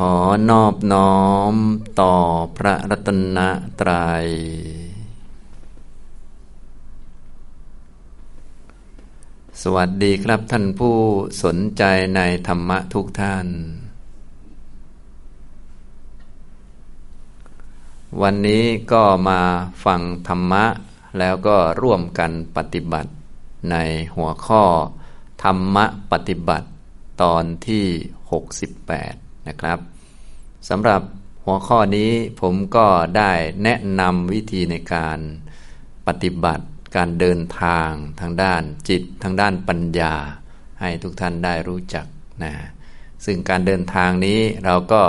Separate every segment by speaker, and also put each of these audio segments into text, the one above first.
Speaker 1: ขอนอบน้อมต่อพระรัตนตรัย สวัสดีครับท่านผู้สนใจในธรรมะทุกท่าน วันนี้ก็มาฟังธรรมะ แล้วก็ร่วมกันปฏิบัติในหัวข้อ ธรรมะปฏิบัติตอนที่ 68 นะครับสำหรับหัวข้อนี้ผมก็ได้แนะนำวิธีในการปฏิบัติการเดินทางทางด้านจิตทางด้านปัญญา ให้ทุกท่านได้รู้จักนะซึ่งการเดินทางนี้เราก็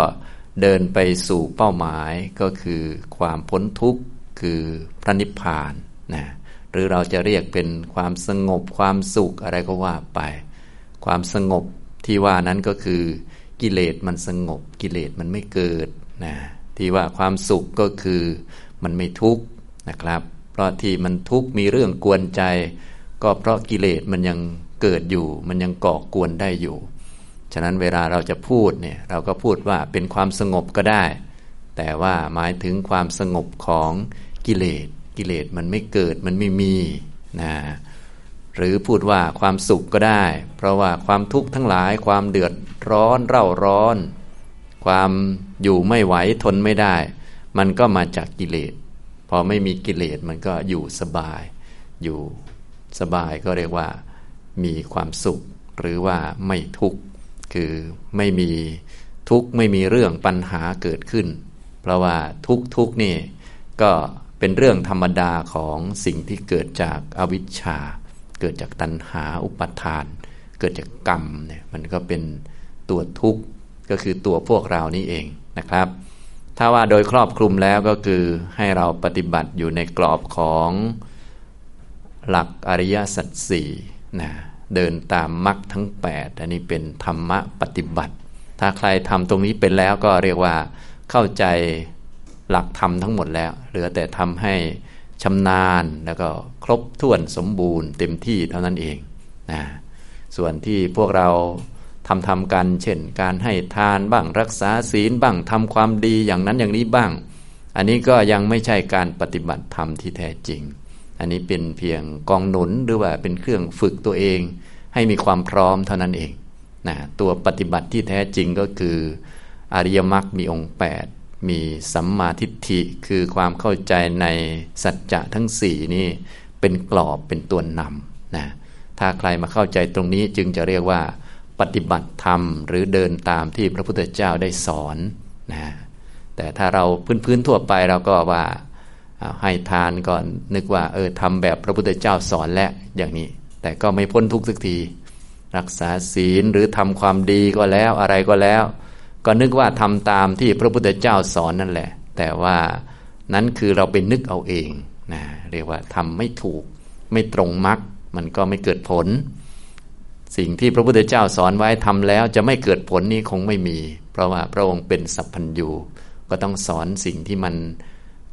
Speaker 1: เดินไปสู่เป้าหมายก็คือความพ้นทุกข์คือพระนิพพานนะหรือเราจะเรียกเป็นความสงบความสุขอะไรก็ว่าไป ความสงบที่ว่านั้นก็คือ กิเลสมันสงบกิเลสมันไม่เกิดนะที่ว่าความสุขก็คือมันไม่ทุกข์นะครับ เพราะที่มันทุกข์มีเรื่องกวนใจ ก็เพราะกิเลสมันยังเกิดอยู่ มันยังก่อกวนได้อยู่ ฉะนั้นเวลาเราจะพูดเนี่ยเราก็พูดว่าเป็นความสงบก็ได้ แต่ว่าหมายถึงความสงบของกิเลสกิเลสมันไม่เกิดมันไม่มีนะ หรือพูดว่าความสุขก็ได้ เพราะว่าความทุกข์ทั้งหลาย ความเดือดร้อนเร่าร้อน ความอยู่ไม่ไหวทนไม่ได้ มันก็มาจากกิเลส พอไม่มีกิเลสมันก็อยู่สบาย อยู่สบายก็เรียกว่า มีความสุข หรือว่าไม่ทุกข์ คือไม่มีทุกข์ไม่มีเรื่องปัญหาเกิดขึ้น เพราะว่าทุกทุกนี่ก็เป็นเรื่องธรรมดาของสิ่งที่เกิดจากอวิชชา เกิดจากตัณหาอุปาทาน เกิดจากกรรมเนี่ยมันก็เป็นตัวทุกข์ก็คือตัวพวกเรานี่เองนะครับ ถ้าว่าโดยครอบคลุมแล้วก็คือให้เราปฏิบัติอยู่ในกรอบของหลักอริยสัจสี่นะเดินตามมรรคทั้ง 8 อันนี้เป็นธรรมะปฏิบัติ ถ้าใครทำตรงนี้เป็นแล้วก็เรียกว่าเข้าใจหลักธรรมทั้งหมดแล้ว เหลือแต่ทำให้ ชำนาญแล้วก็ครบถ้วนสมบูรณ์เต็มที่เท่านั้นเองนะส่วนที่พวกเราทำทำกัน เช่น การให้ทานบ้างรักษาศีลบ้างทำความดีอย่างนั้นอย่างนี้บ้าง อันนี้ก็ยังไม่ใช่การปฏิบัติธรรมที่แท้จริง อันนี้เป็นเพียงกองหนุนหรือว่าเป็นเครื่องฝึกตัวเอง ให้มีความพร้อมเท่านั้นเองนะตัวปฏิบัติที่แท้จริงก็คือ อริยมรรคมีองค์ 8 มีสัมมาทิฏฐิคือความเข้าใจในสัจจะทั้งสี่นี้เป็นกรอบเป็นตัวนำนะถ้าใครมาเข้าใจตรงนี้จึงจะเรียกว่า ปฏิบัติธรรม หรือเดินตามที่พระพุทธเจ้าได้สอนนะแต่ถ้าเราพื้นๆทั่วไปเราก็ว่าให้ทานก่อนนึกว่าเออทำแบบพระพุทธเจ้าสอนแล้วอย่างนี้ แต่ก็ไม่พ้นทุกสักที รักษาศีลหรือทำความดีก็แล้วอะไรก็แล้ว ก็นึกว่าทำตามที่พระพุทธเจ้าสอนนั่นแหละ แต่ว่านั้นคือเราไปนึกเอาเองนะเรียกว่าทำไม่ถูกไม่ตรงมรรคมันก็ไม่เกิดผล สิ่งที่พระพุทธเจ้าสอนไว้ทำแล้วจะไม่เกิดผลนี้คงไม่มี เพราะว่าพระองค์เป็นสัพพัญญูก็ต้องสอนสิ่งที่มัน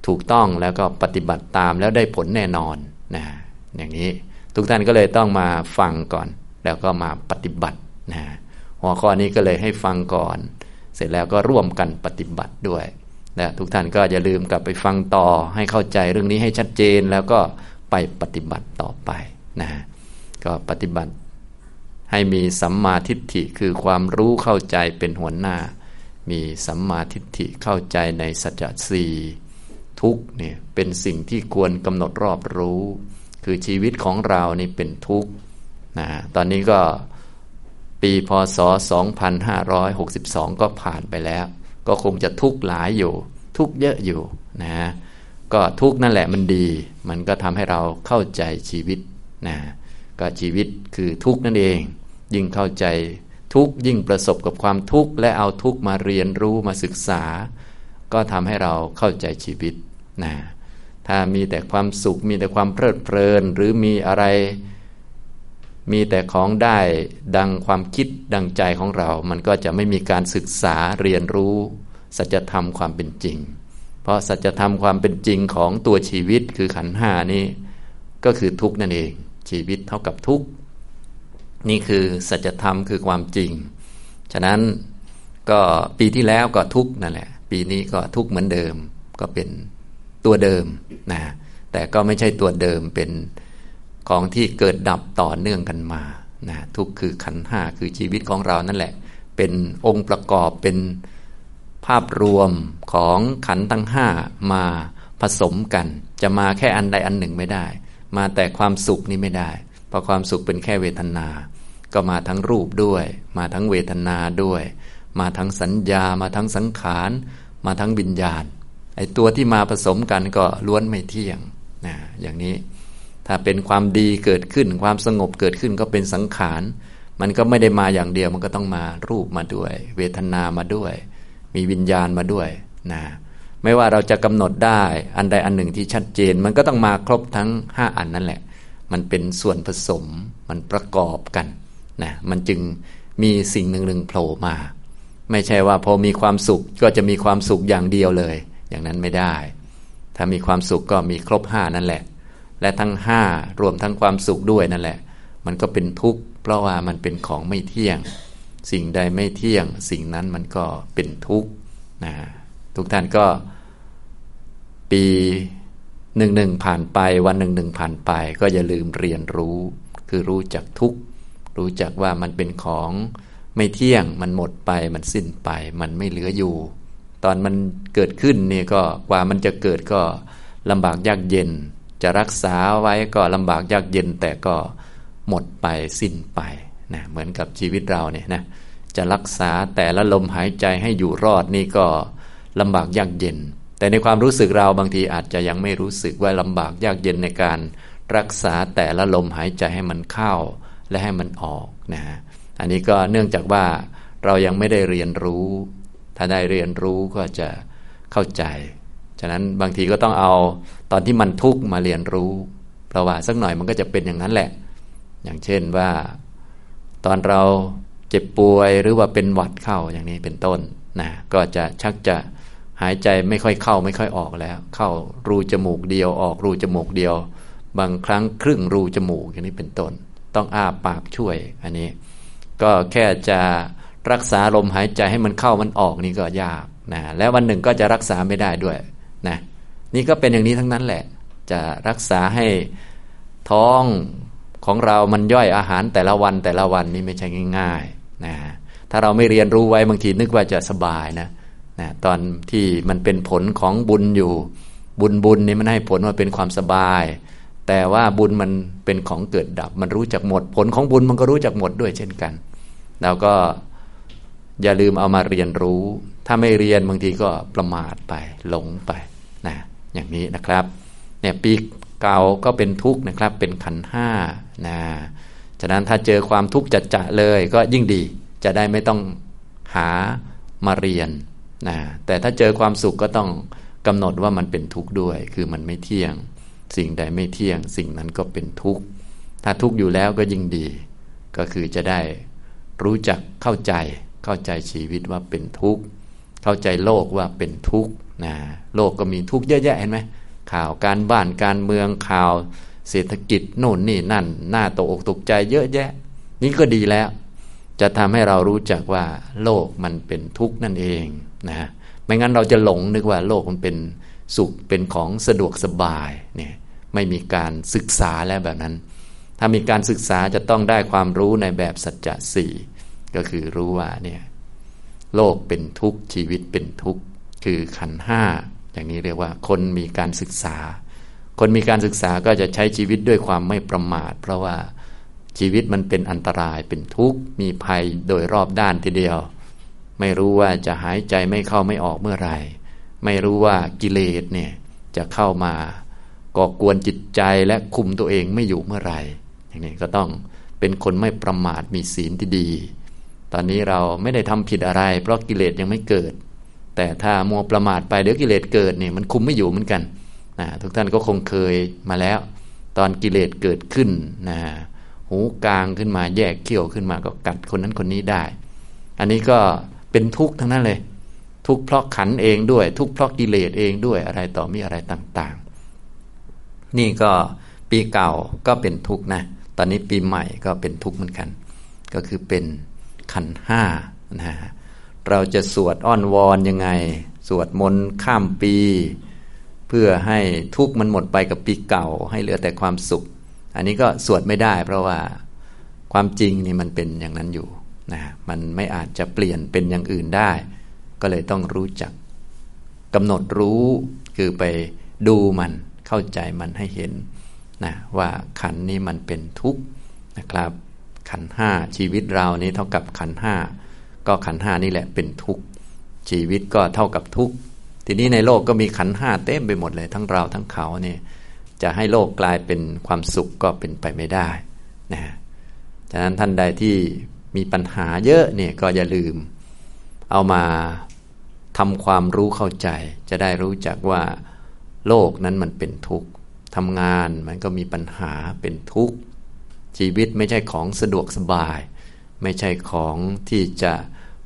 Speaker 1: ถูกต้องแล้วก็ปฏิบัติตามแล้วได้ผลแน่นอนนะอย่างนี้ทุกท่านก็เลยต้องมาฟังก่อน แล้วก็มาปฏิบัตินะหัวข้อนี้ก็เลยให้ฟังก่อน เสร็จแล้วก็ร่วมกันปฏิบัติด้วยและทุกท่านก็อย่าลืมกลับไปฟังต่อให้เข้าใจเรื่องนี้ให้ชัดเจนแล้วก็ไปปฏิบัติต่อไปนะก็ปฏิบัติให้มีสัมมาทิฏฐิคือความรู้เข้าใจเป็นหัวหน้า มีสัมมาทิฏฐิเข้าใจในสัจสีทุกเนี่ยเป็นสิ่งที่ควรกำหนดรอบรู้ คือชีวิตของเรานี่เป็นทุกข์นะตอนนี้ก็ ปีพศ 2562 ก็ผ่านไปแล้ว ก็คงจะทุกข์หลายอยู่ ทุกข์เยอะอยู่นะก็ทุกข์นั่นแหละมันดี มันก็ทำให้เราเข้าใจชีวิตนะก็ชีวิตคือทุกข์นั่นเอง ยิ่งเข้าใจทุกข์ยิ่งประสบกับความทุกข์และเอาทุกข์มาเรียนรู้มาศึกษา ก็ทำให้เราเข้าใจชีวิตนะถ้ามีแต่ความสุขมีแต่ความเพลิดเพลิน หรือมีอะไร มีแต่ของได้ดังความคิดดังใจของเรา มันก็จะไม่มีการศึกษาเรียนรู้ สัจธรรมความเป็นจริง เพราะสัจธรรมความเป็นจริงของตัวชีวิตคือขันห้านี้ก็คือทุกนั่นเอง ชีวิตเท่ากับทุกนี่คือสัจธรรมคือความจริง ฉะนั้นก็ปีที่แล้วก็ทุกนั่นแหละ ปีนี้ก็ทุกเหมือนเดิม ก็เป็นตัวเดิมนะแต่ก็ไม่ใช่ตัวเดิมเป็น ของที่เกิดดับต่อเนื่องกันมานะทุกคือขันห้าคือชีวิตของเรานั่นแหละ เป็นองค์ประกอบเป็นภาพรวมของขันทั้งห้ามาผสมกัน จะมาแค่อันใดอันหนึ่งไม่ได้ มาแต่ความสุขนี่ไม่ได้ เพราะความสุขเป็นแค่เวทนา ก็มาทั้งรูปด้วย มาทั้งเวทนาด้วย มาทั้งสัญญา มาทั้งสังขาร มาทั้งวิญญาณไอ้ตัวที่มาผสมกันก็ล้วนไม่เที่ยงนะอย่างนี้ ถ้าเป็นความดีเกิดขึ้น ความสงบเกิดขึ้นก็เป็นสังขาร มันก็ไม่ได้มาอย่างเดียว มันก็ต้องมารูปมาด้วย เวทนามาด้วย มีวิญญาณมาด้วยนะไม่ว่าเราจะกำหนดได้อันใดอันหนึ่งที่ชัดเจน มันก็ต้องมาครบทั้งห้าอันนั่นแหละ มันเป็นส่วนผสมมันประกอบกันนะมันจึงมีสิ่งหนึ่งหนึ่งโผล่มา ไม่ใช่ว่าพอมีความสุขก็จะมีความสุขอย่างเดียวเลย อย่างนั้นไม่ได้ ถ้ามีความสุขก็มีครบห้านั่นแหละ และทั้งห้ารวมทั้งความสุขด้วยนั่นแหละ มันก็เป็นทุกข์เพราะว่ามันเป็นของไม่เที่ยง สิ่งใดไม่เที่ยง สิ่งนั้นมันก็เป็นทุกข์นะทุกท่านก็ ปีหนึ่งหนึ่งผ่านไปวันหนึ่งหนึ่งผ่านไป ก็อย่าลืมเรียนรู้ คือรู้จักทุกข์รู้จักว่ามันเป็นของไม่เที่ยง มันหมดไปมันสิ้นไป มันไม่เหลืออยู่ ตอนมันเกิดขึ้นนี่ก็กว่ามันจะเกิดก็ลำบากยากเย็น จะรักษาไว้ก็ลำบากยากเย็นแต่ก็หมดไปสิ้นไปนะเหมือนกับชีวิตเราเนี่ยนะจะรักษาแต่ละลมหายใจให้อยู่รอดนี่ก็ลำบากยากเย็น แต่ในความรู้สึกเราบางทีอาจจะยังไม่รู้สึกว่าลำบากยากเย็นในการรักษาแต่ละลมหายใจให้มันเข้าและให้มันออกนะอันนี้ก็เนื่องจากว่าเรายังไม่ได้เรียนรู้ ถ้าได้เรียนรู้ก็จะเข้าใจ ฉะนั้นบางทีก็ต้องเอาตอนที่มันทุกข์มาเรียนรู้ เพราะว่าสักหน่อยมันก็จะเป็นอย่างนั้นแหละ อย่างเช่นว่า ตอนเราเจ็บป่วยหรือว่าเป็นหวัดเข้าอย่างนี้เป็นต้นนะก็จะชักจะหายใจไม่ค่อยเข้าไม่ค่อยออกแล้ว เข้ารูจมูกเดียวออกรูจมูกเดียว บางครั้งครึ่งรูจมูกอย่างนี้เป็นต้น ต้องอ้าปากช่วยอันนี้ ก็แค่จะรักษาลมหายใจให้มันเข้ามันออกนี่ก็ยากนะแล้ววันหนึ่งก็จะรักษาไม่ได้ด้วย นะนี่ก็เป็นอย่างนี้ทั้งนั้นแหละ จะรักษาให้ท้องของเรามันย่อยอาหารแต่ละวันแต่ละวันนี่ไม่ใช่ง่ายๆนะถ้าเราไม่เรียนรู้ไว้บางทีนึกว่าจะสบายนะนะตอนที่มันเป็นผลของบุญอยู่ บุญบุญนี่มันให้ผลมาเป็นความสบาย แต่ว่าบุญมันเป็นของเกิดดับ มันรู้จักหมด ผลของบุญมันก็รู้จักหมดด้วยเช่นกันเราก็อย่าลืมเอามาเรียนรู้ ถ้าไม่เรียนบางทีก็ประมาทไปหลงไป นะอย่างนี้นะครับเนี่ยปีเก่าก็เป็นทุกข์นะครับ เป็นขันห้านะฉะนั้นถ้าเจอความทุกข์จัดจะเลยก็ยิ่งดีจะได้ไม่ต้องหามาเรียนนะแต่ถ้าเจอความสุขก็ต้องกำหนดว่ามันเป็นทุกข์ด้วย คือมันไม่เที่ยง สิ่งใดไม่เที่ยง สิ่งนั้นก็เป็นทุกข์ถ้าทุกข์อยู่แล้วก็ยิ่งดี ก็คือจะได้รู้จักเข้าใจเข้าใจชีวิตว่าเป็นทุกข์ เข้าใจโลกว่าเป็นทุกข์นะโลกก็มีทุกข์เยอะแยะเห็นไหมข่าวการบ้านการเมืองข่าว เศรษฐกิจโน่นนี่นั่นหน้าตกอกตกใจเยอะแยะ นี่ก็ดีแล้ว จะทำให้เรารู้จักว่า โลกมันเป็นทุกข์นั่นเองนะไม่งั้นเราจะหลงนึกว่าโลกมันเป็นสุขเป็นของสะดวกสบายเนี่ยไม่มีการศึกษาแล้วแบบนั้น ถ้ามีการศึกษาจะต้องได้ความรู้ในแบบสัจจะสี่ก็คือรู้ว่าเนี่ย โลกเป็นทุกข์ชีวิตเป็นทุกข์ คือขันห้าอย่างนี้เรียกว่าคนมีการศึกษา คนมีการศึกษาก็จะใช้ชีวิตด้วยความไม่ประมาท เพราะว่าชีวิตมันเป็นอันตรายเป็นทุกข์ มีภัยโดยรอบด้านทีเดียว ไม่รู้ว่าจะหายใจไม่เข้าไม่ออกเมื่อไหร่ ไม่รู้ว่ากิเลสเนี่ยจะเข้ามาก่อกวนจิตใจและคุมตัวเองไม่อยู่เมื่อไหร่ อย่างนี้ก็ต้องเป็นคนไม่ประมาทมีศีลที่ดี ตอนนี้เราไม่ได้ทำผิดอะไร เพราะกิเลสยังไม่เกิด แต่ถ้ามัวประมาทไปเดี๋ยวกิเลสเกิดเนี่ยมันคุมไม่อยู่เหมือนกันนะทุกท่านก็คงเคยมาแล้ว ตอนกิเลสเกิดขึ้นนะหูกลางขึ้นมาแยกเขี้ยวขึ้นมาก็กัดคนนั้นคนนี้ได้ อันนี้ก็เป็นทุกข์ทั้งนั้นเลย ทุกข์เพราะขันเองด้วย ทุกข์เพราะกิเลสเองด้วยอะไรต่อมีอะไรต่างๆ นี่ก็ปีเก่าก็เป็นทุกข์นะ ตอนนี้ปีใหม่ก็เป็นทุกข์เหมือนกัน ก็คือเป็น ขันห้านะเราจะสวดอ้อนวอนยังไง สวดมนต์ข้ามปี เพื่อให้ทุกข์มันหมดไปกับปีเก่า ให้เหลือแต่ความสุข อันนี้ก็สวดไม่ได้ เพราะว่าความจริงนี่มันเป็นอย่างนั้นอยู่นะมันไม่อาจจะเปลี่ยนเป็นอย่างอื่นได้ ก็เลยต้องรู้จักกำหนดรู้คือไปดูมันเข้าใจมันให้เห็นนะว่าขันนี้มันเป็นทุกข์นะครับ ขันห้าชีวิตเรานี้เท่ากับขันห้าก็ขันห้านี่แหละเป็นทุกข์ชีวิตก็เท่ากับทุกข์ทีนี้ในโลกก็มีขันห้าเต็มไปหมดเลย ทั้งเราทั้งเขาเนี่ยจะให้โลกกลายเป็นความสุขก็เป็นไปไม่ได้นะฉะนั้นท่านใดที่มีปัญหาเยอะเนี่ยก็อย่าลืม เอามาทำความรู้เข้าใจ จะได้รู้จักว่าโลกนั้นมันเป็นทุกข์ทำงานมันก็มีปัญหาเป็นทุกข์ ชีวิตไม่ใช่ของสะดวกสบาย ไม่ใช่ของที่จะ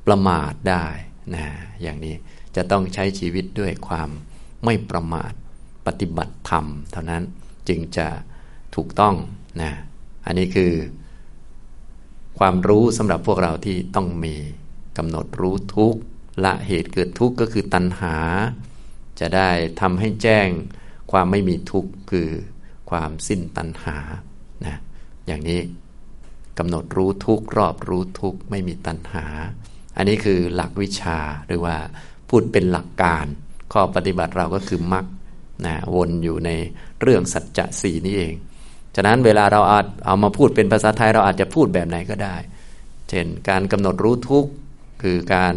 Speaker 1: ประมาทได้นะอย่างนี้จะต้องใช้ชีวิตด้วยความไม่ประมาทปฏิบัติธรรม เท่านั้นจึงจะถูกต้องนะอันนี้คือ ความรู้สำหรับพวกเราที่ต้องมีกำหนดรู้ทุกละเหตุเกิดทุกข์ก็คือตัณหา จะได้ทำให้แจ้งความไม่มีทุกข์คือความสิ้นตัณหานะ อย่างนี้กำหนดรู้ทุกรอบรู้ทุกไม่มีตัณหา อันนี้คือหลักวิชาหรือว่าพูดเป็นหลักการ ข้อปฏิบัติเราก็คือมรรคนะวนอยู่ในเรื่องสัจจะสี่นี้เอง ฉะนั้นเวลาเราอาจเอามาพูดเป็นภาษาไทยเราอาจจะพูดแบบไหนก็ได้ เช่นการกำหนดรู้ทุกคือการ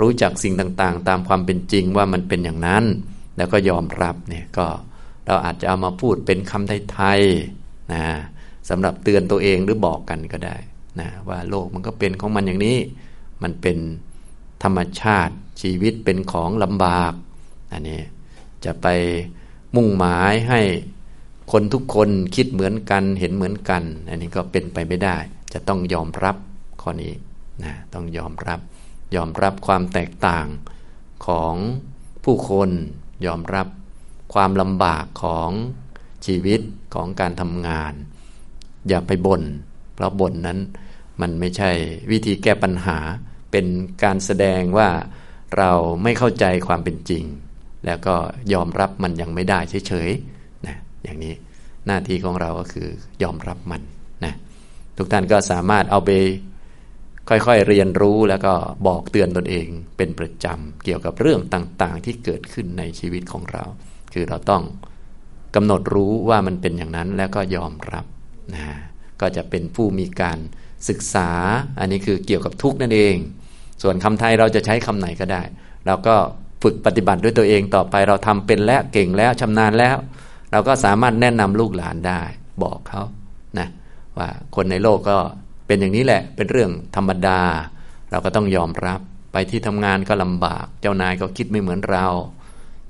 Speaker 1: รู้จักสิ่งต่างๆ ตามความเป็นจริงว่ามันเป็นอย่างนั้น แล้วก็ยอมรับเนี่ยก็เราอาจจะเอามาพูดเป็นคำไทยๆนะ สำหรับเตือนตัวเองหรือบอกกันก็ได้นะว่าโลกมันก็เป็นของมันอย่างนี้ มันเป็นธรรมชาติชีวิตเป็นของลำบากอันนี้จะไปมุ่งหมายให้คนทุกคนคิดเหมือนกันเห็นเหมือนกัน อันนี้ก็เป็นไปไม่ได้ จะต้องยอมรับข้อนี้นะต้องยอมรับ ยอมรับความแตกต่างของผู้คนยอมรับความลำบากของชีวิตของการทำงาน อย่าไปบน่นเพราะบ่นนั้นมันไม่ใช่วิธีแก้ปัญหา เป็นการแสดงว่าเราไม่เข้าใจความเป็นจริง แล้วก็ยอมรับมันยังไม่ได้เฉยๆนะอย่างนี้หน้าที่ของเราก็คือยอมรับมันนะทุกท่านก็สามารถเอาไปค่อยๆเรียนรู้แล้วก็บอกเตือนตนเองเป็นประจำเกี่ยวกับเรื่องต่างๆ ที่เกิดขึ้นในชีวิตของเรา คือเราต้องกำหนดรู้ว่ามันเป็นอย่างนั้นแล้วก็ยอมรับ นะก็จะเป็นผู้มีการศึกษา อันนี้คือเกี่ยวกับทุกนั่นเอง ส่วนคำไทยเราจะใช้คำไหนก็ได้ เราก็ฝึกปฏิบัติด้วยตัวเองต่อไปเราทำเป็นแล้วเก่งแล้วชำนาญแล้ว เราก็สามารถแนะนำลูกหลานได้ บอกเขานะว่าคนในโลกก็เป็นอย่างนี้แหละเป็นเรื่องธรรมดา เราก็ต้องยอมรับไปที่ทำงานก็ลำบาก เจ้านายก็คิดไม่เหมือนเรา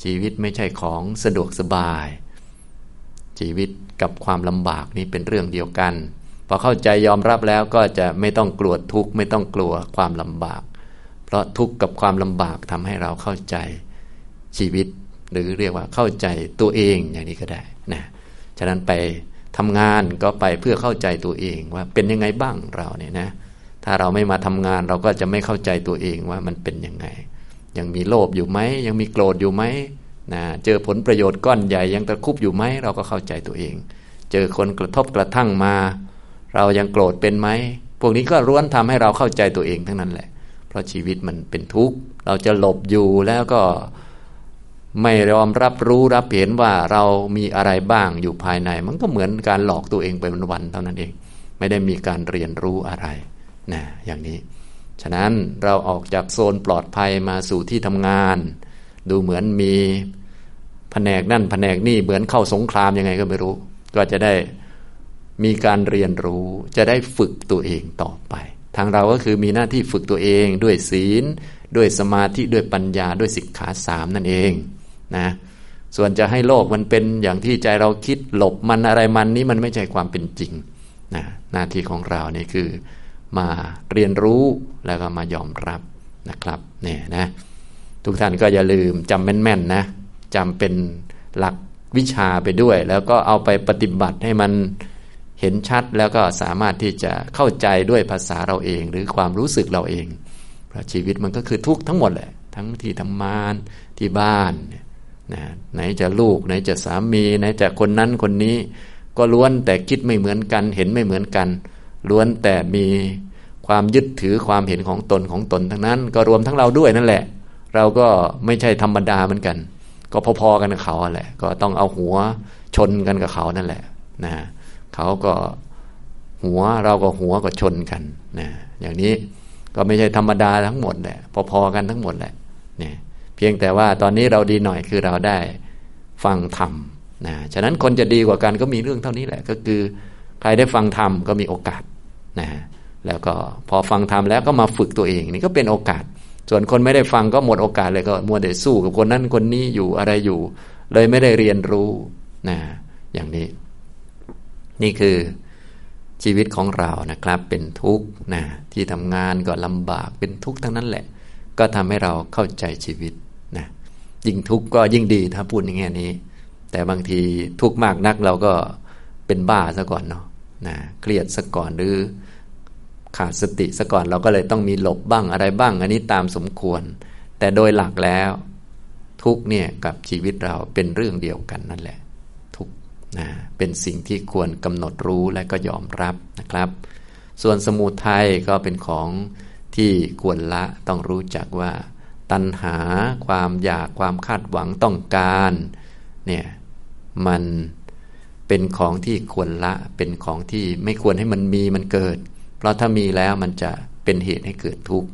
Speaker 1: ชีวิตไม่ใช่ของสะดวกสบาย ชีวิตกับความลำบากนี่เป็นเรื่องเดียวกัน พอเข้าใจยอมรับแล้วก็จะไม่ต้องกลัวทุกข์ไม่ต้องกลัวความลำบาก เพราะทุกข์กับความลำบากทำให้เราเข้าใจชีวิต หรือเรียกว่าเข้าใจตัวเองอย่างนี้ก็ได้นะฉะนั้นไปทำงานก็ไปเพื่อเข้าใจตัวเองว่าเป็นยังไงบ้างเราเนี่ยนะ ถ้าเราไม่มาทำงานเราก็จะไม่เข้าใจตัวเองว่ามันเป็นยังไง ยังมีโลภอยู่ไหมยังมีโกรธอยู่ไหม นะเจอผลประโยชน์ก้อนใหญ่ยังตะคุบอยู่ไหมเราก็เข้าใจตัวเอง เจอคนกระทบกระทั่งมา เรายังโกรธเป็นไหมพวกนี้ก็ร้วนทำให้เราเข้าใจตัวเองทั้งนั้นแหละ เพราะชีวิตมันเป็นทุกข์เราจะหลบอยู่แล้วก็ไม่ยอมรับรู้รับเห็นว่าเรามีอะไรบ้างอยู่ภายใน มันก็เหมือนการหลอกตัวเองไปวันๆเท่านั้นเอง ไม่ได้มีการเรียนรู้อะไรนะอย่างนี้ ฉะนั้นเราออกจากโซนปลอดภัยมาสู่ที่ทำงาน ดูเหมือนมีแผนกนั่นแผนกนี่เหมือนเข้าสงครามยังไงก็ไม่รู้ ก็จะได้มีการเรียนรู้จะได้ฝึกตัวเองต่อไป ทางเราก็คือมีหน้าที่ฝึกตัวเองด้วยศีล ด้วยสมาธิด้วยปัญญาด้วยสิกขาสามนั่นเองนะส่วนจะให้โลกมันเป็นอย่างที่ใจเราคิดหลบมันอะไรมันนี้มันไม่ใช่ความเป็นจริงนะหน้าที่ของเรานี่คือมาเรียนรู้แล้วก็มายอมรับนะครับเนี่ยนะ ทุกท่านก็อย่าลืมจำแม่นๆนะจำเป็นหลักวิชาไปด้วย แล้วก็เอาไปปฏิบัติให้มันเห็นชัดแล้วก็สามารถที่จะเข้าใจด้วยภาษาเราเอง หรือความรู้สึกเราเอง เพราะชีวิตมันก็คือทุกข์ทั้งหมดแหละ ทั้งที่ทำงานที่บ้านนะไหนจะลูก ไหนจะสามี ไหนจะคนนั้นคนนี้ ก็ล้วนแต่คิดไม่เหมือนกัน เห็นไม่เหมือนกัน ล้วนแต่มีความยึดถือความเห็นของตนของตนทั้งนั้น ก็รวมทั้งเราด้วยนั่นแหละ เราก็ไม่ใช่ธรรมดาเหมือนกัน ก็พอๆกันกับเขาแหละ ก็ต้องเอาหัวชนกันกับเขานั่นแหละนะเขาก็หัวเราก็หัวก็ชนกันนะอย่างนี้ก็ไม่ใช่ธรรมดาทั้งหมดแหละพอๆกันทั้งหมดแหละเนี่ยเพียงแต่ว่าตอนนี้เราดีหน่อยคือเราได้ฟังธรรมนะฉะนั้นคนจะดีกว่ากันก็มีเรื่องเท่านี้แหละ ก็คือ ใครได้ฟังธรรมก็มีโอกาสนะแล้วก็พอฟังธรรมแล้วก็มาฝึกตัวเอง นี่ก็เป็นโอกาส ส่วนคนไม่ได้ฟังก็หมดโอกาสเลยก็มัวแต่สู้กับคนนั้นคนนี้อยู่อะไรอยู่ เลยไม่ได้เรียนรู้นะอย่างนี้ นี่คือชีวิตของเรานะครับ เป็นทุกข์นะที่ทำงานก็ลำบากเป็นทุกข์ทั้งนั้นแหละ ก็ทำให้เราเข้าใจชีวิตนะยิ่งทุกข์ก็ยิ่งดีถ้าพูดในแง่นี้ แต่บางทีทุกข์มากนักเราก็เป็นบ้าซะก่อนเนาะนะเครียดซะก่อนหรือ ขาดสติซะก่อนเราก็เลยต้องมีหลบบ้างอะไรบ้าง อันนี้ตามสมควร แต่โดยหลักแล้ว ทุกเนี่ยกับชีวิตเราเป็นเรื่องเดียวกันนั่นแหละ ทุกนะเป็นสิ่งที่ควรกำหนดรู้และก็ยอมรับนะครับ ส่วนสมุทัยก็เป็นของที่ควรละต้องรู้จักว่า ตัณหาความอยากความคาดหวังต้องการเนี่ยมันเป็นของที่ควรละเป็นของที่ไม่ควรให้มันมีมันเกิด เพราะถ้ามีแล้วมันจะเป็นเหตุให้เกิดทุกข์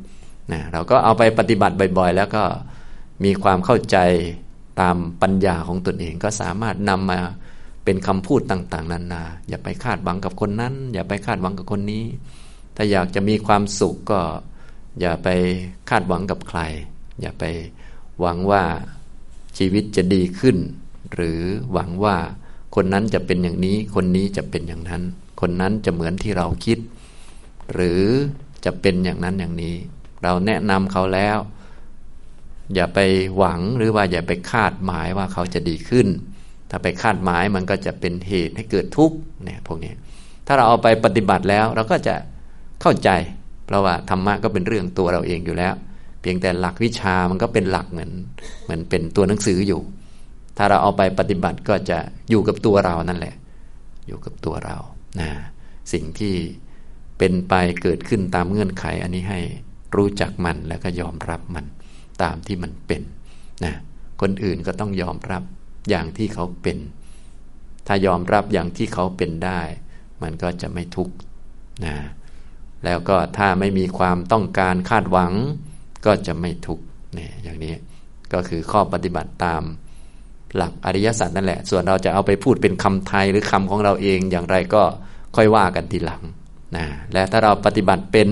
Speaker 1: นะเราก็เอาไปปฏิบัติบ่อย ๆ แล้วก็มีความเข้าใจตามปัญญาของตนเองก็สามารถนำมาเป็นคำพูดต่าง ๆนานา อย่าไปคาดหวังกับคนนั้น อย่าไปคาดหวังกับคนนี้ ถ้าอยากจะมีความสุขก็อย่าไปคาดหวังกับใคร อย่าไปหวังว่าชีวิตจะดีขึ้น หรือหวังว่าคนนั้นจะเป็นอย่างนี้ คนนี้จะเป็นอย่างนั้น คนนั้นจะเหมือนที่เราคิด หรือจะเป็นอย่างนั้นอย่างนี้ เราแนะนำเขาแล้ว อย่าไปหวังหรือว่าอย่าไปคาดหมายว่าเขาจะดีขึ้น ถ้าไปคาดหมายมันก็จะเป็นเหตุให้เกิดทุกข์เนี่ยพวกนี้ถ้าเราเอาไปปฏิบัติแล้วเราก็จะเข้าใจ เพราะว่าธรรมะก็เป็นเรื่องตัวเราเองอยู่แล้ว เพียงแต่หลักวิชามันก็เป็นหลักเหมือนเหมือนเป็นตัวหนังสืออยู่ ถ้าเราเอาไปปฏิบัติก็จะอยู่กับตัวเรานั่นแหละ อยู่กับตัวเรานะสิ่งที่ เป็นไปเกิดขึ้นตามเงื่อนไข อันนี้ให้รู้จักมันแล้วก็ยอมรับมันตามที่มันเป็นนะคนอื่นก็ต้องยอมรับอย่างที่เขาเป็น ถ้ายอมรับอย่างที่เขาเป็นได้ มันก็จะไม่ทุกข์นะแล้วก็ถ้าไม่มีความต้องการคาดหวัง ก็จะไม่ทุกข์เนี่ยอย่างนี้ก็คือข้อปฏิบัติตามหลักอริยสัจนั่นแหละ ส่วนเราจะเอาไปพูดเป็นคำไทยหรือคำของเราเองอย่างไรก็ค่อยว่ากันทีหลัง นะและถ้าเราปฏิบัติเป็น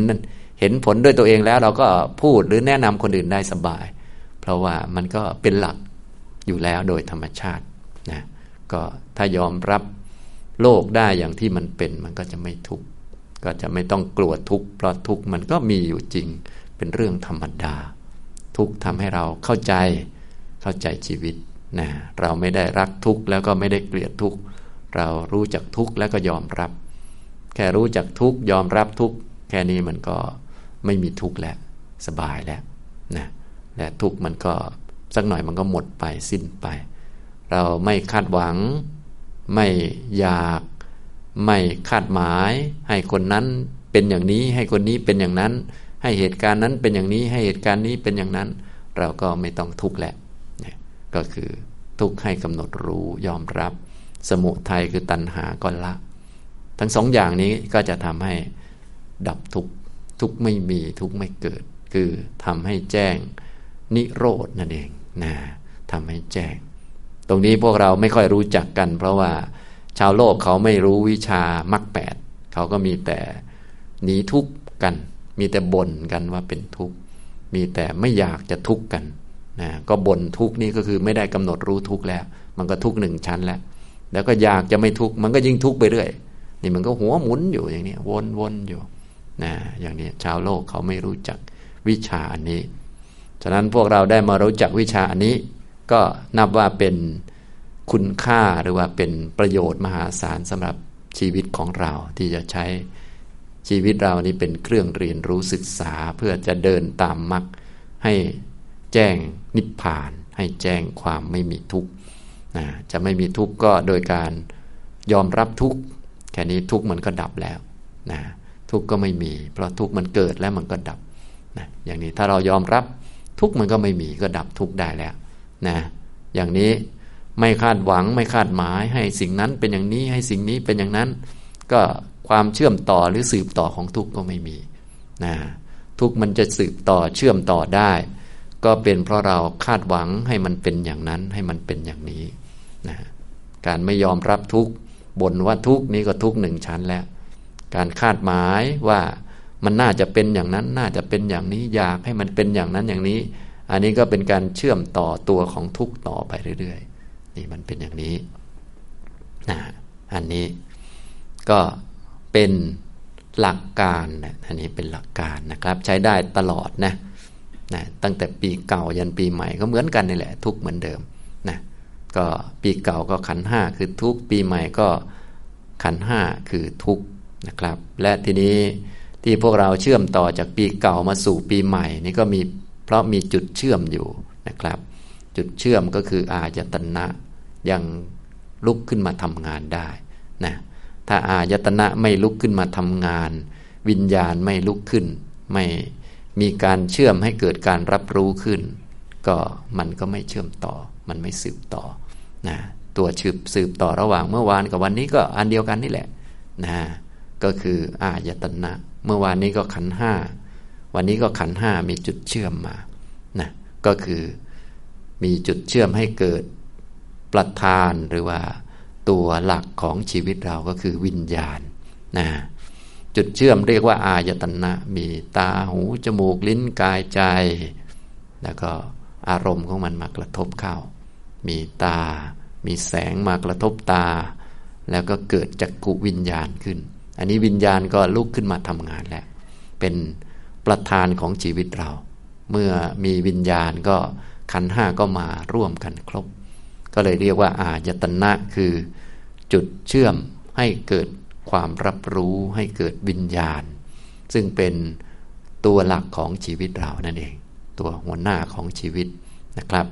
Speaker 1: เห็นผลด้วยตัวเองแล้ว เราก็พูดหรือแนะนำคนอื่นได้สบาย เพราะว่ามันก็เป็นหลักอยู่แล้วโดยธรรมชาตินะก็ถ้ายอมรับโลกได้อย่างที่มันเป็นมันก็จะไม่ทุกข์ก็จะไม่ต้องกลัวทุกข์เพราะทุกข์มันก็มีอยู่จริงเป็นเรื่องธรรมดา ทุกข์ทำให้เราเข้าใจเข้าใจชีวิตนะเราไม่ได้รักทุกข์แล้วก็ไม่ได้เกลียดทุกข์เรารู้จักทุกข์แล้วก็ยอมรับ แค่รู้จักทุกยอมรับทุกแค่นี้มันก็ไม่มีทุกข์แล้วสบายแล้วนะและทุกข์มันก็สักหน่อยมันก็หมดไปสิ้นไป เราไม่คาดหวัง ไม่อยาก ไม่คาดหมาย ให้คนนั้นเป็นอย่างนี้ ให้คนนี้เป็นอย่างนั้น ให้เหตุการณ์นั้นเป็นอย่างนี้ ให้เหตุการณ์นี้เป็นอย่างนั้น เราก็ไม่ต้องทุกข์แหละเนี่ยก็คือทุกข์ให้กำหนดรู้ยอมรับ สมุทัยคือตัณหาก็ละ ทั้งสองอย่างนี้ก็จะทำให้ดับทุกข์ทุกข์ไม่มีทุกข์ไม่เกิด คือทำให้แจ้งนิโรธนั่นเองนะทำให้แจ้ง ตรงนี้พวกเราไม่ค่อยรู้จักกัน เพราะว่าชาวโลกเขาไม่รู้วิชามรรคแปดเขาก็มีแต่หนีทุกข์กัน มีแต่บ่นกันว่าเป็นทุกข์มีแต่ไม่อยากจะทุกข์กันนะก็บ่นทุกข์นี่ก็คือไม่ได้กำหนดรู้ทุกข์แล้ว มันก็ทุกข์หนึ่งชั้นแล้ว แล้วก็อยากจะไม่ทุกข์มันก็ยิ่งทุกข์ไปเรื่อย นี่มันก็หัวหมุนอยู่อย่างนี้วนๆอยู่นะอย่างนี้ชาวโลกเขาไม่รู้จักวิชาอันนี้ ฉะนั้นพวกเราได้มารู้จักวิชาอันนี้ ก็นับว่าเป็นคุณค่าหรือว่าเป็นประโยชน์มหาศาลสำหรับชีวิตของเราที่จะใช้ชีวิตเรานี่เป็นเครื่องเรียนรู้ศึกษาเพื่อจะเดินตามมรรคให้แจ้งนิพพาน ให้แจ้งความไม่มีทุกข์นะจะไม่มีทุกข์ก็โดยการยอมรับทุกข์ ค่นี้ทุกข์มันก็ดับแล้วนะทุกข์ก็ไม่มี เพราะทุกข์มันเกิดแล้วมันก็ดับนะอย่างนี้ถ้าเรายอมรับทุกข์มันก็ไม่มีก็ดับทุกข์ได้แล้วนะอย่างนี้ไม่คาดหวังไม่คาดหมาย ให้สิ่งนั้นเป็นอย่างนี้ให้สิ่งนี้เป็นอย่างนั้น ก็ความเชื่อมต่อหรือสืบต่อของทุกข์ก็ไม่มีนะทุกข์มันจะสืบต่อเชื่อมต่อได้ ก็เป็นเพราะเราคาดหวังให้มันเป็นอย่างนั้นให้มันเป็นอย่างนี้นะการไม่ยอมรับทุกข์ บ่นว่าทุกนี้ก็ทุกหนึ่งชั้นแล้ว การคาดหมายว่ามันน่าจะเป็นอย่างนั้นน่าจะเป็นอย่างนี้อยากให้มันเป็นอย่างนั้นอย่างนี้ อันนี้ก็เป็นการเชื่อมต่อตัวของทุกต่อไปเรื่อยๆ นี่มันเป็นอย่างนี้นะอันนี้ก็เป็นหลักการนะอันนี้เป็นหลักการนะครับ ใช้ได้ตลอดนะนะตั้งแต่ปีเก่ายันปีใหม่ก็เหมือนกันนี่แหละ ทุกเหมือนเดิมนะ ก็ปีเก่าก็ขันห้าคือทุกปีใหม่ก็ขันห้าคือทุกนะครับ และทีนี้ที่พวกเราเชื่อมต่อจากปีเก่ามาสู่ปีใหม่ นี่ก็มีเพราะมีจุดเชื่อมอยู่นะครับ จุดเชื่อมก็คืออายตนะยังลุกขึ้นมาทำงานได้นะถ้าอายตนะไม่ลุกขึ้นมาทำงาน วิญญาณไม่ลุกขึ้น ไม่มีการเชื่อมให้เกิดการรับรู้ขึ้น ก็มันก็ไม่เชื่อมต่อ มันไม่สืบต่อ นะตัวชืบสืบต่อระหว่างเมื่อวานกับวันนี้ก็อันเดียวกันนี่แหละนะก็คืออายตนะ เมื่อวานนี้ก็ขันห้าวันนี้ก็ขันห้ามีจุดเชื่อมมานะก็คือมีจุดเชื่อมให้เกิดประธานหรือว่าตัวหลักของชีวิตเราก็คือวิญญาณนะจุดเชื่อมเรียกว่าอายตนะมีตาหู จมูก ลิ้นกายใจ แล้วก็อารมณ์ของมันมากระทบเข้า มีตา มีแสงมากระทบตา แล้วก็เกิดจักกุวิญญาณขึ้น อันนี้วิญญาณก็ลุกขึ้นมาทำงานแล้ว เป็นประธานของชีวิตเรา เมื่อมีวิญญาณก็ขันห้าก็มาร่วมกันครบ ก็เลยเรียกว่า อายตนะคือ จุดเชื่อมให้เกิดความรับรู้ให้เกิดวิญญาณ ซึ่งเป็นตัวหลักของชีวิตเรานั่นเอง ตัวหัวหน้าของชีวิตนะครับ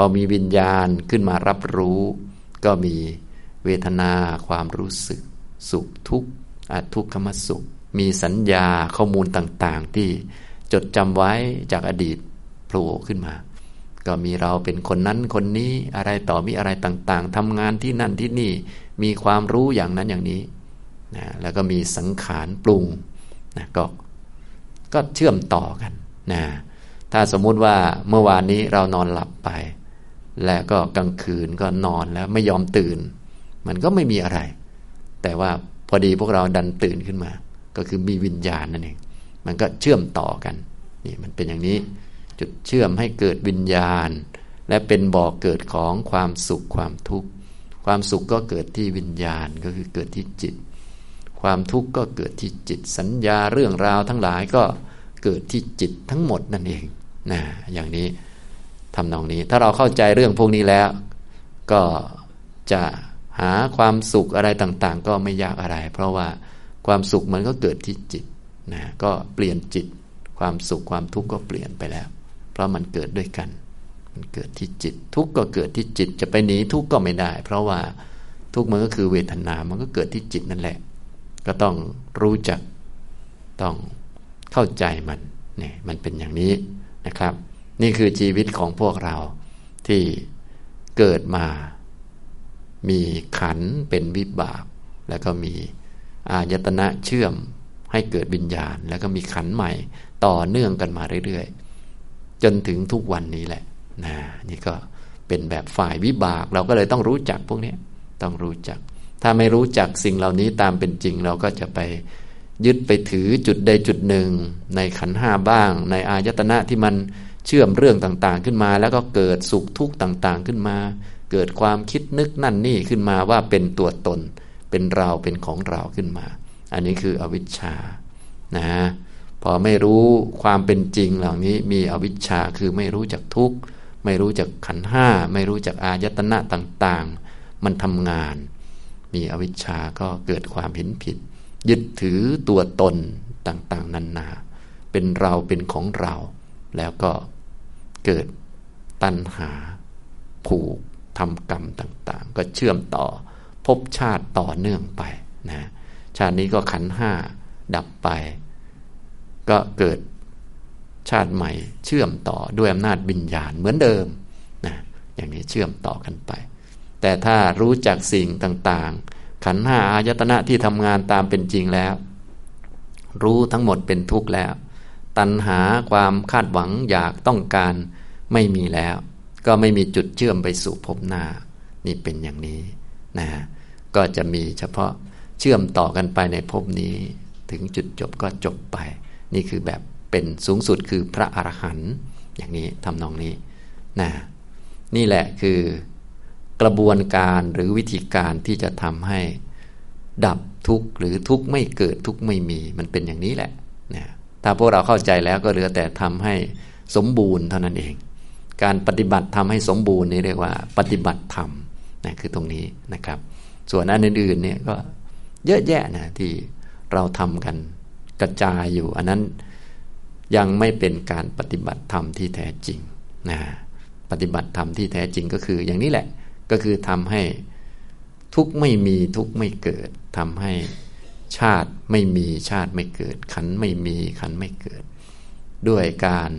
Speaker 1: อมีวิญญาณขึ้นมารับรู้ ก็มีเวทนาความรู้สึก สุขทุกข์อทุกขมสุข มีสัญญาข้อมูลต่างๆ ที่จดจำไว้จากอดีตโผล่ขึ้นมา ก็มีเราเป็นคนนั้นคนนี้อะไรต่อมีอะไรต่างๆทำงานที่นั่นที่นี่มีความรู้อย่างนั้นอย่างนี้นะแล้วก็มีสังขารปรุงนะก็ก็เชื่อมต่อกันนะถ้าสมมุติว่าเมื่อวานนี้เรานอนหลับไป แล้วก็กลางคืนก็นอนแล้วไม่ยอมตื่น มันก็ไม่มีอะไร แต่ว่าพอดีพวกเราดันตื่นขึ้นมา ก็คือมีวิญญาณนั่นเองมันก็เชื่อมต่อกันนี่มันเป็นอย่างนี้จุดเชื่อมให้เกิดวิญญาณ และเป็นบ่อกเกิดของความสุขความทุกข์ความสุขก็เกิดที่วิญญาณก็คือเกิดที่จิต ความทุกข์ก็เกิดที่จิต สัญญาเรื่องราวทั้งหลายก็เกิดที่จิตทั้งหมดนั่นเองนะอย่างนี้ ทำนองนี้ ถ้าเราเข้าใจเรื่องพวกนี้แล้ว ก็จะหาความสุขอะไรต่างๆ ก็ไม่ยากอะไร เพราะว่าความสุขมันก็เกิดที่จิตนะก็เปลี่ยนจิต ความสุขความทุกข์ก็เปลี่ยนไปแล้ว เพราะมันเกิดด้วยกัน มันเกิดที่จิต ทุกข์ก็เกิดที่จิตจะไปหนีทุกข์ก็ไม่ได้ เพราะว่าทุกข์มันก็คือเวทนา มันก็เกิดที่จิตนั่นแหละ ก็ต้องรู้จักต้องเข้าใจมันเนี่ยมันเป็นอย่างนี้นะครับ นี่คือชีวิตของพวกเราที่เกิดมา มีขันเป็นวิบาก แล้วก็มีอายตนะเชื่อมให้เกิดวิญญาณ แล้วก็มีขันใหม่ต่อเนื่องกันมาเรื่อยๆ จนถึงทุกวันนี้แหละนะนี่ก็เป็นแบบฝ่ายวิบาก เราก็เลยต้องรู้จักพวกนี้ต้องรู้จัก ถ้าไม่รู้จักสิ่งเหล่านี้ตามเป็นจริง เราก็จะไปยึดไปถือจุดใดจุดหนึ่ง ในขันห้าบ้าง ในอายตนะที่มัน เชื่อมเรื่องต่างๆขึ้นมา แล้วก็เกิดสุขทุกข์ต่างๆขึ้นมา เกิดความคิดนึกนั่นนี่ขึ้นมาว่าเป็นตัวตน เป็นเราเป็นของเราขึ้นมา อันนี้คืออวิชชานะพอไม่รู้ความเป็นจริงเหล่านี้มีอวิชชาคือไม่รู้จักทุกข์ไม่รู้จักขันห้า ไม่รู้จักอายตนะต่างๆ มันทำงาน มีอวิชชาก็เกิดความเห็นผิด ยึดถือตัวตนต่างๆ นานา เป็นเราเป็นของเรา แล้วก็เกิดตัณหาผูกทำกรรมต่างๆ ก็เชื่อมต่อพบชาติต่อเนื่องไปนะชาตินี้ก็ขันห้าดับไป ก็เกิดชาติใหม่เชื่อมต่อด้วยอำนาจบิญญาณเหมือนเดิมนะอย่างนี้เชื่อมต่อกันไป แต่ถ้ารู้จักสิ่งต่างๆ ขันห้าอายตนะที่ทำงานตามเป็นจริงแล้ว รู้ทั้งหมดเป็นทุกข์แล้ว ตัณหาความคาดหวังอยากต้องการไม่มีแล้ว ก็ไม่มีจุดเชื่อมไปสู่ภพหน้า นี่เป็นอย่างนี้นะก็จะมีเฉพาะเชื่อมต่อกันไปในภพนี้ ถึงจุดจบก็จบไป นี่คือแบบเป็นสูงสุดคือพระอรหันต์อย่างนี้ทำนองนี้นะนี่แหละคือกระบวนการหรือวิธีการที่จะทำให้ ดับทุกข์หรือทุกข์ไม่เกิดทุกข์ไม่มี มันเป็นอย่างนี้แหละนะ ถ้าพวกเราเข้าใจแล้วก็เหลือแต่ทำให้สมบูรณ์เท่านั้นเอง การปฏิบัติทำให้สมบูรณ์นี่เรียกว่า ปฏิบัติธรรมนะคือตรงนี้นะครับ ส่วนอันอื่นๆเนี่ยก็เยอะแยะนะที่เราทำกันกระจายอยู่ อันนั้นยังไม่เป็นการปฏิบัติธรรมที่แท้จริงนะปฏิบัติธรรมที่แท้จริงก็คือ อย่างนี้แหละก็คือทำให้ทุกไม่มีทุกไม่เกิดทำให้ ชาติไม่มีชาติไม่เกิด ขันไม่มีขันไม่เกิด ด้วยการ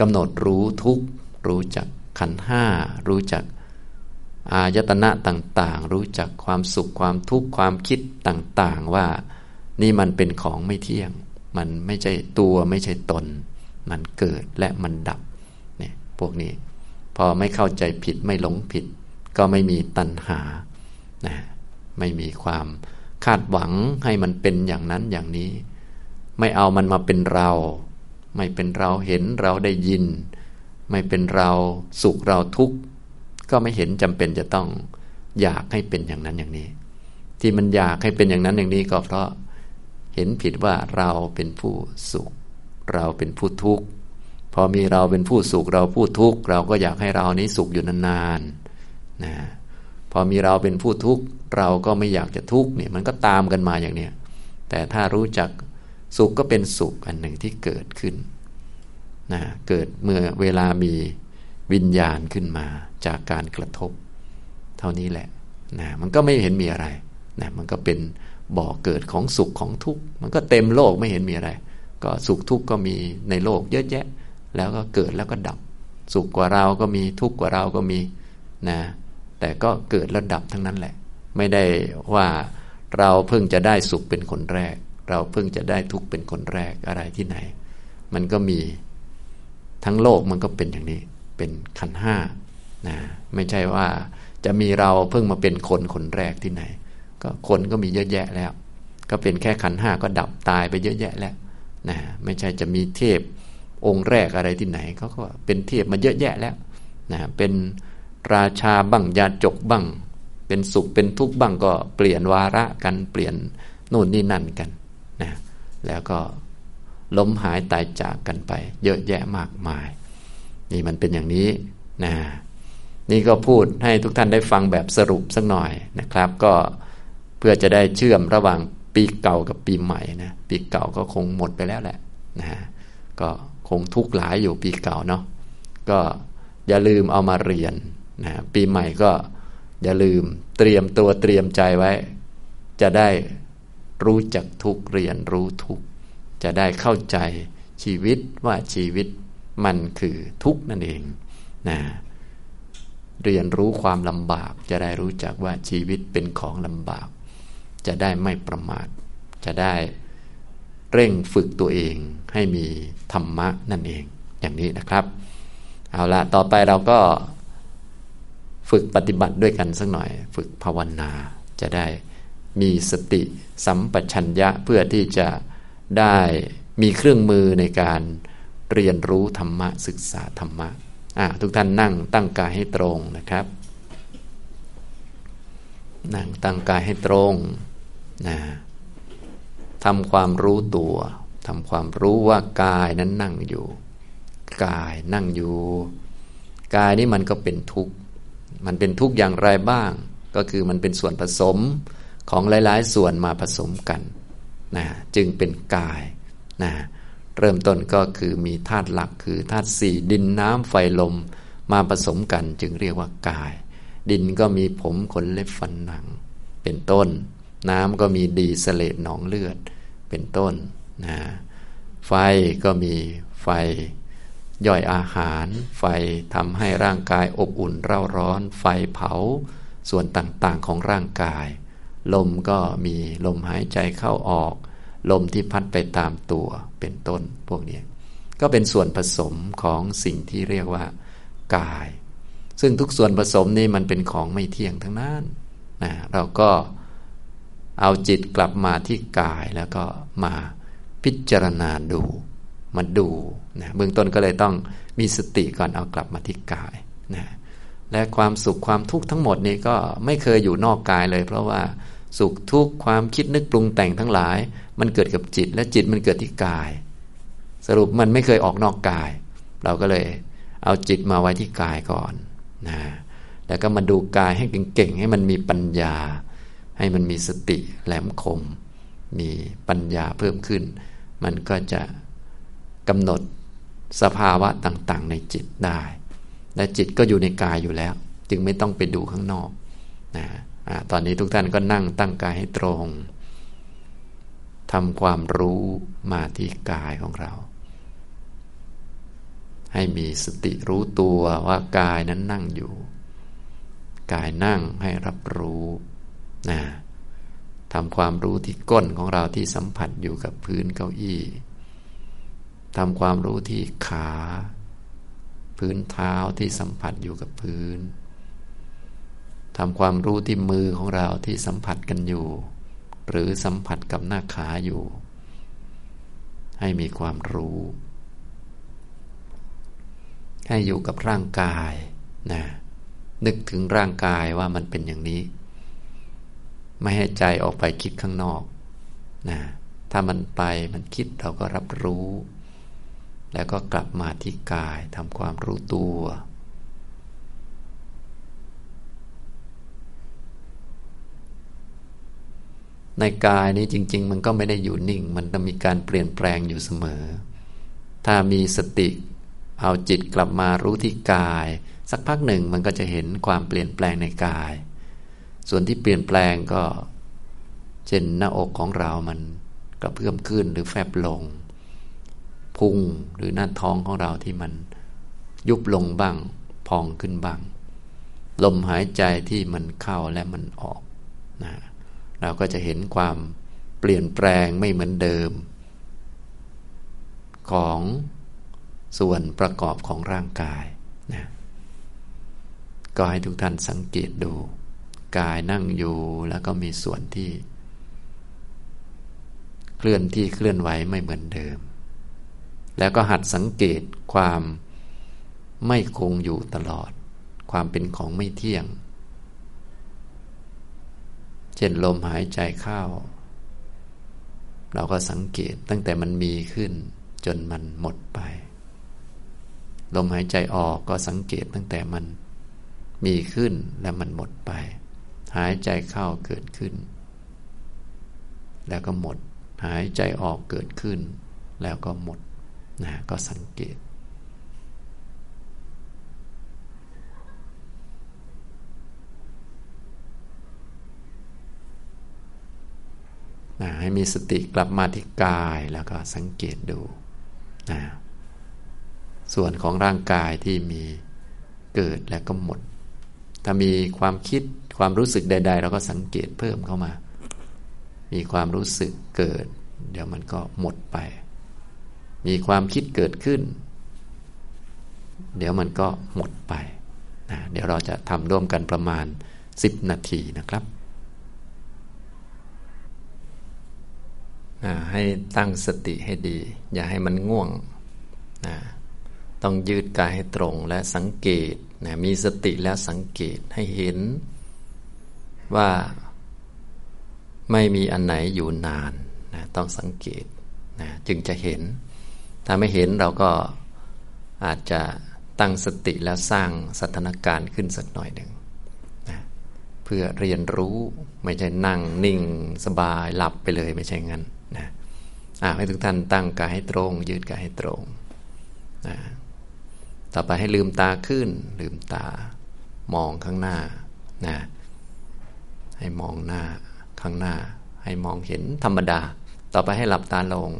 Speaker 1: กำหนดรู้ทุกรู้จักขันห้ารู้จักอายตนะต่างๆ รู้จักความสุขความทุกข์ความคิดต่างๆ ว่านี่มันเป็นของไม่เที่ยง มันไม่ใช่ตัวไม่ใช่ตน มันเกิดและมันดับเนี่ยพวกนี้ พอไม่เข้าใจผิดไม่หลงผิด ก็ไม่มีตัณหานะไม่มีความ คาดหวังให้มันเป็นอย่างนั้นอย่างนี้ ไม่เอามันมาเป็นเรา ไม่เป็นเราเห็นเราได้ยิน ไม่เป็นเราสุขเราทุกข์ก็ไม่เห็นจำเป็นจะต้องอยากให้เป็นอย่างนั้นอย่างนี้ ที่มันอยากให้เป็นอย่างนั้นอย่างนี้ก็เพราะเห็นผิดว่าเราเป็นผู้สุข เราเป็นผู้ทุกข์พอมีเราเป็นผู้สุขเราผู้ทุกข์เราก็อยากให้เรานี้สุขอยู่นานๆนะพอมีเราเป็นผู้ทุกข์ เราก็ไม่อยากจะทุกข์เนี่ยมันก็ตามกันมาอย่างเนี้ยแต่ถ้ารู้จักสุขก็เป็นสุขอันหนึ่งที่เกิดขึ้นนะเกิดเมื่อเวลามีวิญญาณขึ้นมาจากการกระทบ เท่านี้แหละนะมันก็ไม่เห็นมีอะไรนะมันก็เป็นบ่อเกิดของสุขของทุกข์มันก็เต็มโลกไม่เห็นมีอะไร ก็สุขทุกข์ก็มีในโลกเยอะแยะ แล้วก็เกิดแล้วก็ดับ สุขกว่าเราก็มีทุกข์กว่าเราก็มีนะแต่ก็เกิดแล้วดับทั้งนั้นแหละ ไม่ได้ว่าเราเพิ่งจะได้สุขเป็นคนแรก เราเพิ่งจะได้ทุกข์เป็นคนแรกอะไรที่ไหน มันก็มีทั้งโลกมันก็เป็นอย่างนี้เป็นขันห้านะไม่ใช่ว่าจะมีเราเพิ่งมาเป็นคนคนแรกที่ไหน ก็คนก็มีเยอะแยะแล้ว ก็เป็นแค่ขันห้าก็ดับตายไปเยอะแยะแล้วนะไม่ใช่จะมีเทพองค์แรกอะไรที่ไหนเขาก็เป็นเทพมาเยอะแยะแล้วนะเป็นราชาบังยาจกบัง เป็นสุขเป็นทุกข์บังก็เปลี่ยนวาระกันเปลี่ยนโน่นนี่นั่นกันนะแล้วก็ล้มหายตายจากกันไป เยอะแยะมากมาย นี่มันเป็นอย่างนี้นะนี่ก็พูดให้ทุกท่านได้ฟังแบบสรุปสักหน่อยนะครับ ก็เพื่อจะได้เชื่อมระหว่างปีเก่ากับปีใหม่นะปีเก่าก็คงหมดไปแล้วแหละนะก็คงทุกข์หลายอยู่ปีเก่าเนาะก็อย่าลืมเอามาเรียนนะปีใหม่ก็ อย่าลืมเตรียมตัวเตรียมใจไว้ จะได้รู้จักทุกเรียนรู้ทุก จะได้เข้าใจชีวิตว่าชีวิตมันคือทุกนั่นเองนะเรียนรู้ความลำบาก จะได้รู้จักว่าชีวิตเป็นของลำบาก จะได้ไม่ประมาท จะได้เร่งฝึกตัวเองให้มีธรรมะนั่นเอง อย่างนี้นะครับ เอาละต่อไปเราก็ ฝึกปฏิบัติด้วยกันสักหน่อย ฝึกภาวนาจะได้มีสติสัมปชัญญะเพื่อที่จะได้มีเครื่องมือในการเรียนรู้ธรรมะศึกษาธรรมะอ่าทุกท่านนั่งตั้งกายให้ตรงนะครับ นั่งตั้งกายให้ตรงนะทำความรู้ตัวทำความรู้ว่ากายนั้นนั่งอยู่ กายนั่งอยู่ กายนี้มันก็เป็นทุกข์ มันเป็นทุกข์อย่างไรบ้าง ก็คือมันเป็นส่วนผสมของหลาย ๆ ส่วนมาผสมกันนะจึงเป็นกายนะเริ่มต้นก็คือมีธาตุหลักคือธาตุสี่ดินน้ำไฟลมมาผสมกันจึงเรียกว่ากาย ดินก็มีผมขนเล็บฟันหนัง เป็นต้น น้ำก็มีดีเสลดหนองเลือด เป็นต้นนะไฟก็มีไฟ ย่อยอาหาร ไฟทำให้ร่างกายอบอุ่นเร่าร้อน ไฟเผาส่วนต่างๆของร่างกาย ลมก็มีลมหายใจเข้าออก ลมที่พัดไปตามตัวเป็นต้นพวกนี้ก็เป็นส่วนผสมของสิ่งที่เรียกว่า กาย ซึ่งทุกส่วนผสมนี่มันเป็นของไม่เที่ยงทั้งนั้นนะเราก็เอาจิตกลับมาที่กายแล้วก็มาพิจารณาดู มาดูนะเบื้องต้นก็เลยต้องมีสติก่อนเอากลับมาที่กายนะและความสุขความทุกข์ทั้งหมดนี้ก็ไม่เคยอยู่นอกกายเลย เพราะว่าสุขทุกข์ความคิดนึกปรุงแต่งทั้งหลาย มันเกิดกับจิต และจิตมันเกิดที่กาย สรุปมันไม่เคยออกนอกกาย เราก็เลยเอาจิตมาไว้ที่กายก่อนนะแล้วก็มาดูกายให้เก่งๆ ให้มันมีปัญญา ให้มันมีสติแหลมคม มีปัญญาเพิ่มขึ้น มันก็จะ กำหนดสภาวะต่างๆ ในจิตได้ และจิตก็อยู่ในกายอยู่แล้ว จึงไม่ต้องไปดูข้างนอกนะอะตอนนี้ทุกท่านก็นั่งตั้งกายให้ตรงทำความรู้มาที่กายของเรา ให้มีสติรู้ตัวว่ากายนั้นนั่งอยู่ กายนั่งให้รับรู้นะทำความรู้ที่ก้นของเราที่สัมผัสอยู่กับพื้นเก้าอี้ ทำความรู้ที่ขา พื้นเท้าที่สัมผัสอยู่กับพื้นทำความรู้ที่มือของเราที่สัมผัสกันอยู่ หรือสัมผัสกับหน้าขาอยู่ ให้มีความรู้ ให้อยู่กับร่างกายนะนึกถึงร่างกายว่ามันเป็นอย่างนี้ ไม่ให้ใจออกไปคิดข้างนอกนะถ้ามันไปมันคิดเราก็รับรู้ แล้วก็กลับมาที่กายทำความรู้ตัว ในกายนี้จริง ๆ มันก็ไม่ได้อยู่นิ่ง มันต้องมีการเปลี่ยนแปลงอยู่เสมอ ถ้ามีสติ เอาจิตกลับมารู้ที่กาย สักพักหนึ่งมันก็จะเห็นความเปลี่ยนแปลงในกาย ส่วนที่เปลี่ยนแปลงก็ เช่นหน้าอกของเรามันกระเพื่อมขึ้นหรือแฟบลง พุงหรือหน้าท้องของเราที่มันยุบลงบ้าง พองขึ้นบ้าง ลมหายใจที่มันเข้าและมันออกนะเราก็จะเห็นความเปลี่ยนแปลงไม่เหมือนเดิม ของส่วนประกอบของร่างกายนะก็ให้ทุกท่านสังเกตดู กายนั่งอยู่แล้วก็มีส่วนที่ เคลื่อนที่เคลื่อนไหวไม่เหมือนเดิม แล้วก็หัดสังเกตความไม่คงอยู่ตลอด ความเป็นของไม่เที่ยง เช่นลมหายใจเข้า เราก็สังเกตตั้งแต่มันมีขึ้น จนมันหมดไป ลมหายใจออกก็สังเกตตั้งแต่มันมีขึ้นและมันหมดไป หายใจเข้าเกิดขึ้น แล้วก็หมด หายใจออกเกิดขึ้น แล้วก็หมด นะก็สังเกต นะให้มีสติกลับมาที่กายแล้วก็สังเกตดูนะส่วนของร่างกายที่มีเกิดแล้วก็หมด ถ้ามีความคิดความรู้สึกใด ๆ เราก็สังเกตเพิ่มเข้ามา มีความรู้สึกเกิด เดี๋ยวมันก็หมดไป มีความคิดเกิดขึ้น เดี๋ยวมันก็หมดไปนะเดี๋ยวเราจะทำร่วมกันประมาณ 10 นาทีนะครับให้ตั้งสติให้ดี อย่าให้มันง่วงนะต้องยืดกายให้ตรงและสังเกตนะมีสติแล้วสังเกตให้เห็นว่าไม่มีอันไหนอยู่นานนะต้องสังเกตนะจึงจะเห็น ถ้าไม่เห็นเราก็อาจจะตั้งสติแล้วสร้างสถานการณ์ขึ้นสักหน่อยหนึ่งนะเพื่อเรียนรู้ไม่ใช่นั่งนิ่งสบายหลับไปเลยไม่ใช่งั้นนะให้ทุกท่านตั้งกายให้ตรง ยืดกายให้ตรงนะต่อไปให้ลืมตาขึ้น ลืมตามองข้างหน้านะให้มองหน้าข้างหน้า ให้มองเห็นธรรมดา ต่อไปให้หลับตาลง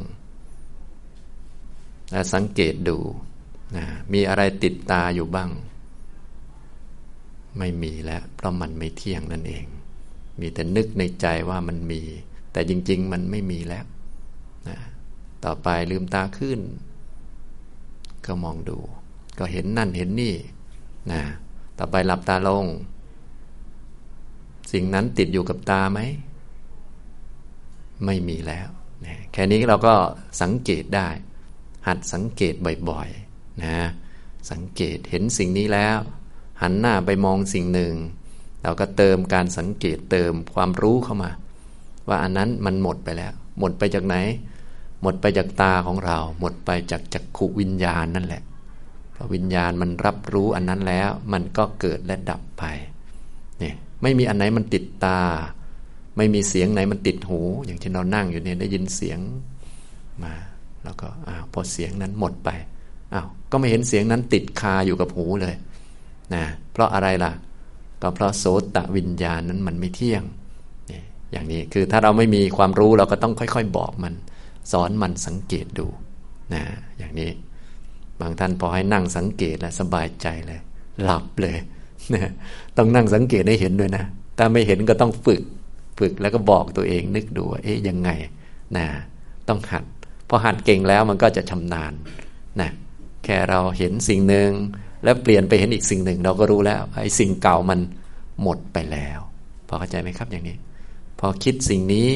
Speaker 1: และสังเกตดูนะมีอะไรติดตาอยู่บ้าง ไม่มีแล้ว เพราะมันไม่เที่ยงนั่นเอง มีแต่นึกในใจว่ามันมี แต่จริง ๆ มันไม่มีแล้วนะต่อไปลืมตาขึ้น ก็มองดู ก็เห็นนั่นเห็นนี่นะต่อไปหลับตาลง สิ่งนั้นติดอยู่กับตาไหม ไม่มีแล้วนะแค่นี้เราก็สังเกตได้ หัดสังเกตบ่อยๆนะสังเกตเห็นสิ่งนี้แล้ว หันหน้าไปมองสิ่งหนึ่ง เราก็เติมการสังเกตเติมความรู้เข้ามา ว่าอันนั้นมันหมดไปแล้ว หมดไปจากไหน หมดไปจากตาของเรา หมดไปจากจักขุวิญญาณนั่นแหละพอวิญญาณมันรับรู้อันนั้นแล้ว มันก็เกิดและดับไปนี่ไม่มีอันไหนมันติดตา ไม่มีเสียงไหนมันติดหู อย่างที่เรานั่งอยู่เนี่ยได้ยินเสียงมา แล้วก็อ้าวพอเสียงนั้นหมดไปอ้าวก็ไม่เห็นเสียงนั้นติดคาอยู่กับหูเลยนะเพราะอะไรล่ะ ก็เพราะโสตวิญญาณนั้นมันไม่เที่ยง อย่างนี้คือถ้าเราไม่มีความรู้เราก็ต้องค่อยๆ บอกมัน สอนมันสังเกตดูนะอย่างนี้ บางท่านพอให้นั่งสังเกตแล้วสบายใจเลย หลับเลยนะต้องนั่งสังเกตให้เห็นด้วยนะ ถ้าไม่เห็นก็ต้องฝึก ฝึกแล้วก็บอกตัวเองนึกดูว่าเอ๊ะยังไงนะต้องหัด พอหัดเก่งแล้วมันก็จะชำนาญนะแค่เราเห็นสิ่งหนึ่งแล้วเปลี่ยนไปเห็นอีกสิ่งหนึ่ง เราก็รู้แล้วไอ้สิ่งเก่ามันหมดไปแล้วพอเข้าใจไหมครับอย่างนี้ พอคิดสิ่งนี้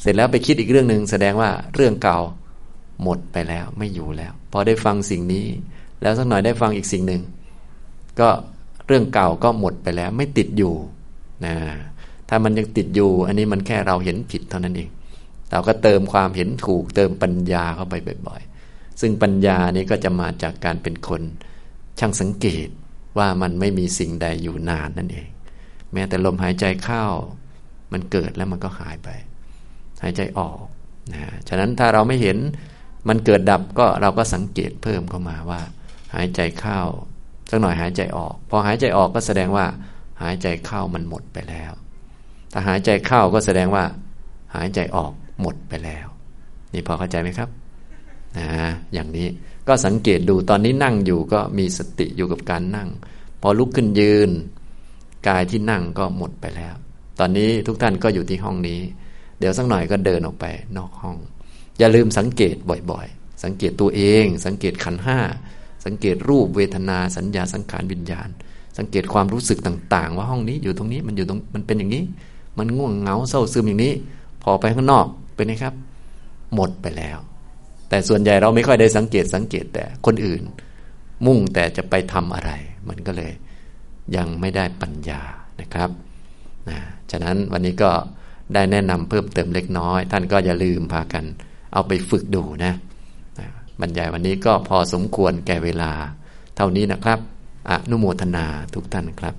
Speaker 1: เสร็จแล้วไปคิดอีกเรื่องหนึ่งแสดงว่าเรื่องเก่าหมดไปแล้วไม่อยู่แล้ว พอได้ฟังสิ่งนี้ แล้วสักหน่อยได้ฟังอีกสิ่งหนึ่งก็เรื่องเก่าก็หมดไปแล้ว ไม่ติดอยู่นะถ้ามันยังติดอยู่ อันนี้มันแค่เราเห็นผิดเท่านั้นเอง เราก็เติมความเห็นถูก เติมปัญญาเข้าไปบ่อยๆ ซึ่งปัญญานี้ก็จะมาจากการเป็นคนช่างสังเกตว่ามันไม่มีสิ่งใดอยู่นานนั่นเอง แม้แต่ลมหายใจเข้า มันเกิดแล้วมันก็หายไป หายใจออกนะฉะนั้นถ้าเราไม่เห็นมันเกิดดับก็เราก็สังเกตเพิ่มเข้ามาว่า หายใจเข้าสักหน่อยหายใจออก พอหายใจออกก็แสดงว่า หายใจเข้ามันหมดไปแล้ว ถ้าหายใจเข้าก็แสดงว่า หายใจออก หมดไปแล้ว นี่พอเข้าใจไหมครับนะอย่างนี้ก็สังเกตดูตอนนี้นั่งอยู่ก็มีสติอยู่กับการนั่ง พอลุกขึ้นยืน กายที่นั่งก็หมดไปแล้ว ตอนนี้ทุกท่านก็อยู่ที่ห้องนี้ เดี๋ยวสักหน่อยก็เดินออกไปนอกห้อง อย่าลืมสังเกตบ่อยๆ สังเกตตัวเอง สังเกตขันห้าสังเกตรูปเวทนาสัญญาสังขารวิญญาณ สังเกตความรู้สึกต่าง ๆ ว่าห้องนี้อยู่ตรงนี้มันอยู่ตรงมันเป็นอย่างนี้ มันง่วงเหงาเศร้าซึมอย่างนี้ พอไปข้างนอก เป็นไงครับ หมดไปแล้ว แต่ส่วนใหญ่เราไม่ค่อยได้สังเกตสังเกตแต่คนอื่น มุ่งแต่จะไปทำอะไร มันก็เลยยังไม่ได้ปัญญานะครับนะฉะนั้นวันนี้ก็ได้แนะนำเพิ่มเติมเล็กน้อย ท่านก็อย่าลืมพากัน เอาไปฝึกดูนะบรรยายวันนี้ก็พอสมควรแก่เวลา เท่านี้นะครับอนุโมทนาทุกท่านครับ